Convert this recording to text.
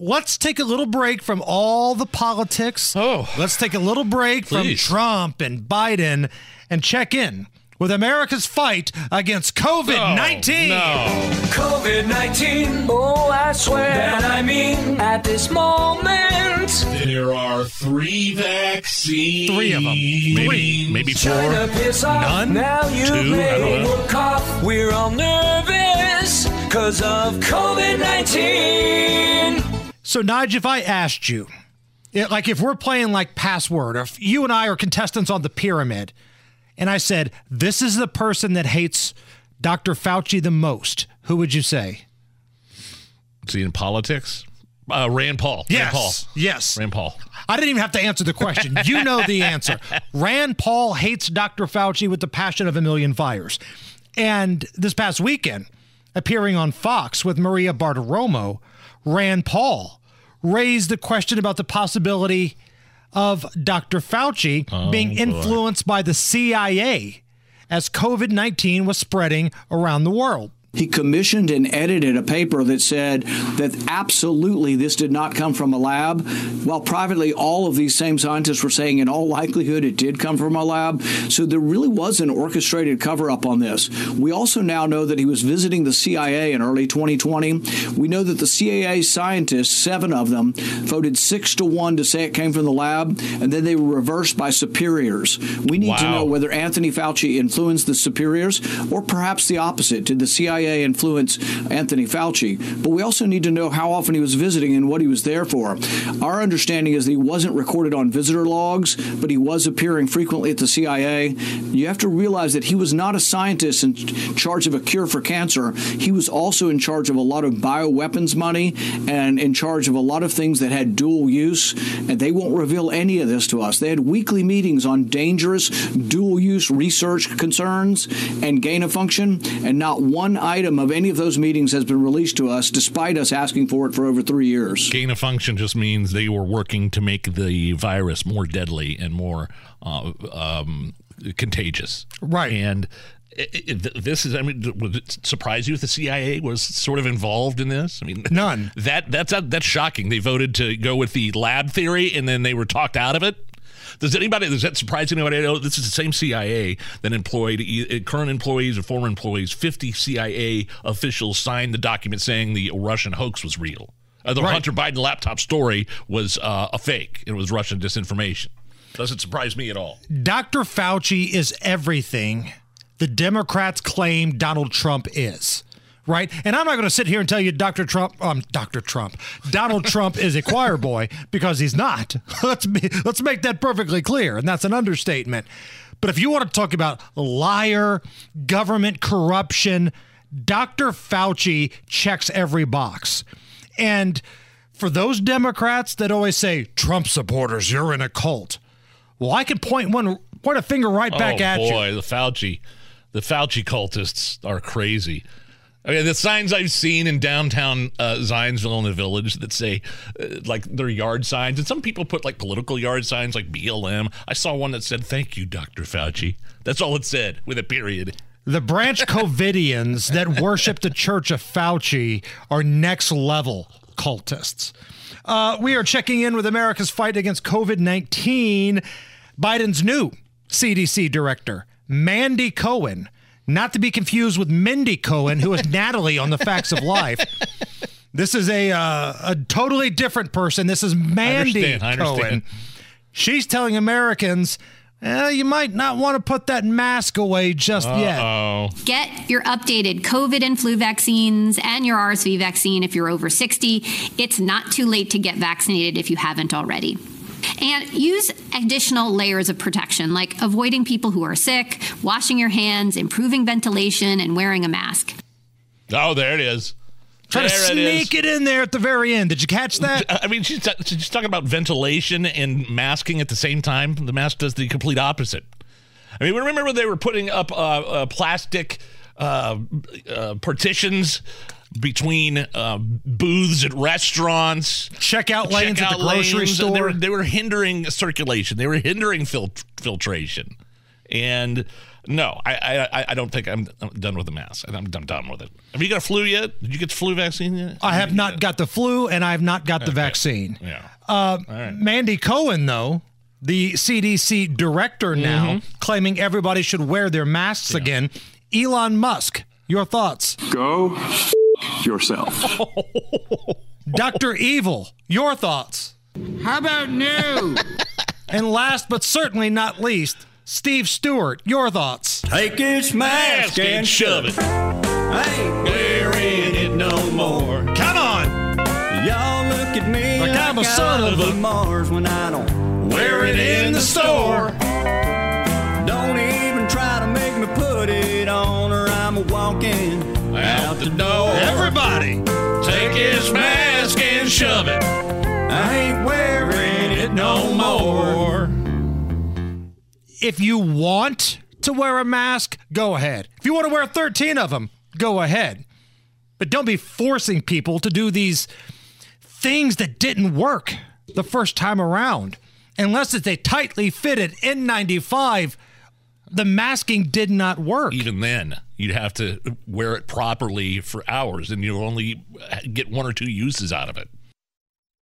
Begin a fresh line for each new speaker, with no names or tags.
Let's take a little break from all the politics.
Oh.
Let's take a little break
Please.
from Trump and Biden and check in with America's fight against COVID 19.
Oh, no.
COVID 19. Oh, I swear that I mean at this moment.
There are three vaccines.
Three of them.
Maybe, maybe four.
Trying to piss off.
None?
Now you
Two? I don't
made
know.
a cough. We're all nervous because of COVID 19.
So, Nige, if I asked you, it- like if we're playing like password, or if you and I are contestants on the pyramid, and I said, this is the person that hates Dr. Fauci the most, who would you say?
See, in politics? Uh, Rand Paul. Rand Paul.
Yes.
Rand Paul.
I didn't even have to answer the question. You know the answer. Rand Paul hates Dr. Fauci with the passion of a million fires. And this past weekend, appearing on Fox with Maria Bartiromo, Rand Paul raised the question about the possibility of Dr. Fauci oh, being influenced by the CIA as COVID 19 was spreading around the world.
He commissioned and edited a paper that said that absolutely this did not come from a lab, while privately all of these same scientists were saying in all likelihood it did come from a lab. So there really was an orchestrated cover up on this. We also now know that he was visiting the CIA in early 2020. We know that the CIA scientists, seven of them, voted six to one to say it came from the lab, and then they were reversed by superiors. We need to know whether Anthony Fauci influenced the superiors or perhaps the opposite. Did the CIA influence Anthony Fauci? But we also need to know how often he was visiting and what he was there for. Our understanding is that he wasn't recorded on visitor logs, but he was appearing frequently at the CIA. You have to realize that he was not a scientist in charge of a cure for cancer. He was also in charge of a lot of bioweapons money and in charge of a lot of things that had dual use. And they won't reveal any of this to us. They had weekly meetings on dangerous dual use research concerns and gain of function, and not one item of any of those meetings has been released to us, despite us asking for it for over three years.
Gain of function just means they were working to make the virus more deadly and more uh, um, contagious.
Right.
And it, it, this is, I mean, would it surprise you if the CIA was sort of involved in this? I mean,
None.
That that's that's shocking. They voted to go with the lab theory, and then they were talked out of it. Does anybody does that surprise anybody? I know this is the same CIA that employed e- current employees or former employees. Fifty CIA officials signed the document saying the Russian hoax was real. Uh, the
Right.
Hunter Biden laptop story was uh, a fake. It was Russian disinformation. Doesn't surprise me at all.
Dr. Fauci is everything the Democrats claim Donald Trump is. Right? And I'm not going to sit here and tell you Dr. Trump, um, Dr. Trump, Donald Trump is a choir boy because he's not. Let's be, let's make that perfectly clear. And that's an understatement. But if you want to talk about liar, government corruption, Dr. Fauci checks every box. And for those Democrats that always say, Trump supporters, you're in a cult. Well, I can point one point a finger right back
oh
at you.
Oh boy, the Fauci, the Fauci cultists are crazy. I mean, the signs I've seen in downtown uh, Zionsville in the village that say, uh, like, they're yard signs, and some people put like political yard signs, like BLM. I saw one that said, "Thank you, Dr. Fauci." That's all it said, with a period.
The branch Covidians that worship the Church of Fauci are next level cultists. Uh, we are checking in with America's fight against COVID 19. Biden's new CDC director, Mandy Cohen, not to be confused with Mindy Cohen, who is Natalie on The Facts of Life. This is a uh, a totally different person. This is Mandy
understand, I understand.
Cohen. She's telling Americans, eh, you might not want to put that mask away just yet.
Oh,
Get your updated COVID and flu vaccines and your RSV vaccine if you're over 60. It's not too late to get vaccinated if you haven't already. And use additional layers of protection, like avoiding people who are sick, washing your hands, improving ventilation, and wearing a mask.
oh, there it is.
Try to
There it is.
sneak it, in there at the very end. Did you catch that?
I mean, she's, she's talking about ventilation and masking at the same time. The mask does the complete opposite. I mean, remember when they were putting up uh, uh, plastic uh, uh, partitions between uh, booths at restaurants,
Checkout lanes at the grocery
lanes, and They
store.
were, they were hindering circulation. They were hindering fil- filtration. And no, I, I, I don't think I'm, I'm done with the mask. I'm, I'm done with it. Have you got a flu yet? Did you get the flu vaccine yet?
I have not got the flu and I have not got the vaccine.
Yeah.
Uh, Mandy Cohen, though, the CDC director now,
Mm-hmm.
claiming everybody should wear their masks again. Elon Musk, your thoughts?
Go yourself.
Dr. Evil, your thoughts?
How about no?
And last but certainly not least, Steve Stewart, your thoughts?
Take this mask and shove it. I ain't
Wearing it no more.
Come on!
Y'all look at me
Like I'm a son of a-
Mars when I don't
Wear it in the store.
Don't even try to make me put it on, or I'm a walking
Out the door.
Everybody!
Take his mask and shove it.
I ain't wearing it no more.
If you want to wear a mask, go ahead. If you want to wear 13 of them, go ahead. But don't be forcing people to do these things that didn't work the first time around. Unless it's a tightly fitted N95, the masking did not work.
Even then, you'd have to wear it properly for hours, and you'll only get one or two uses out of it.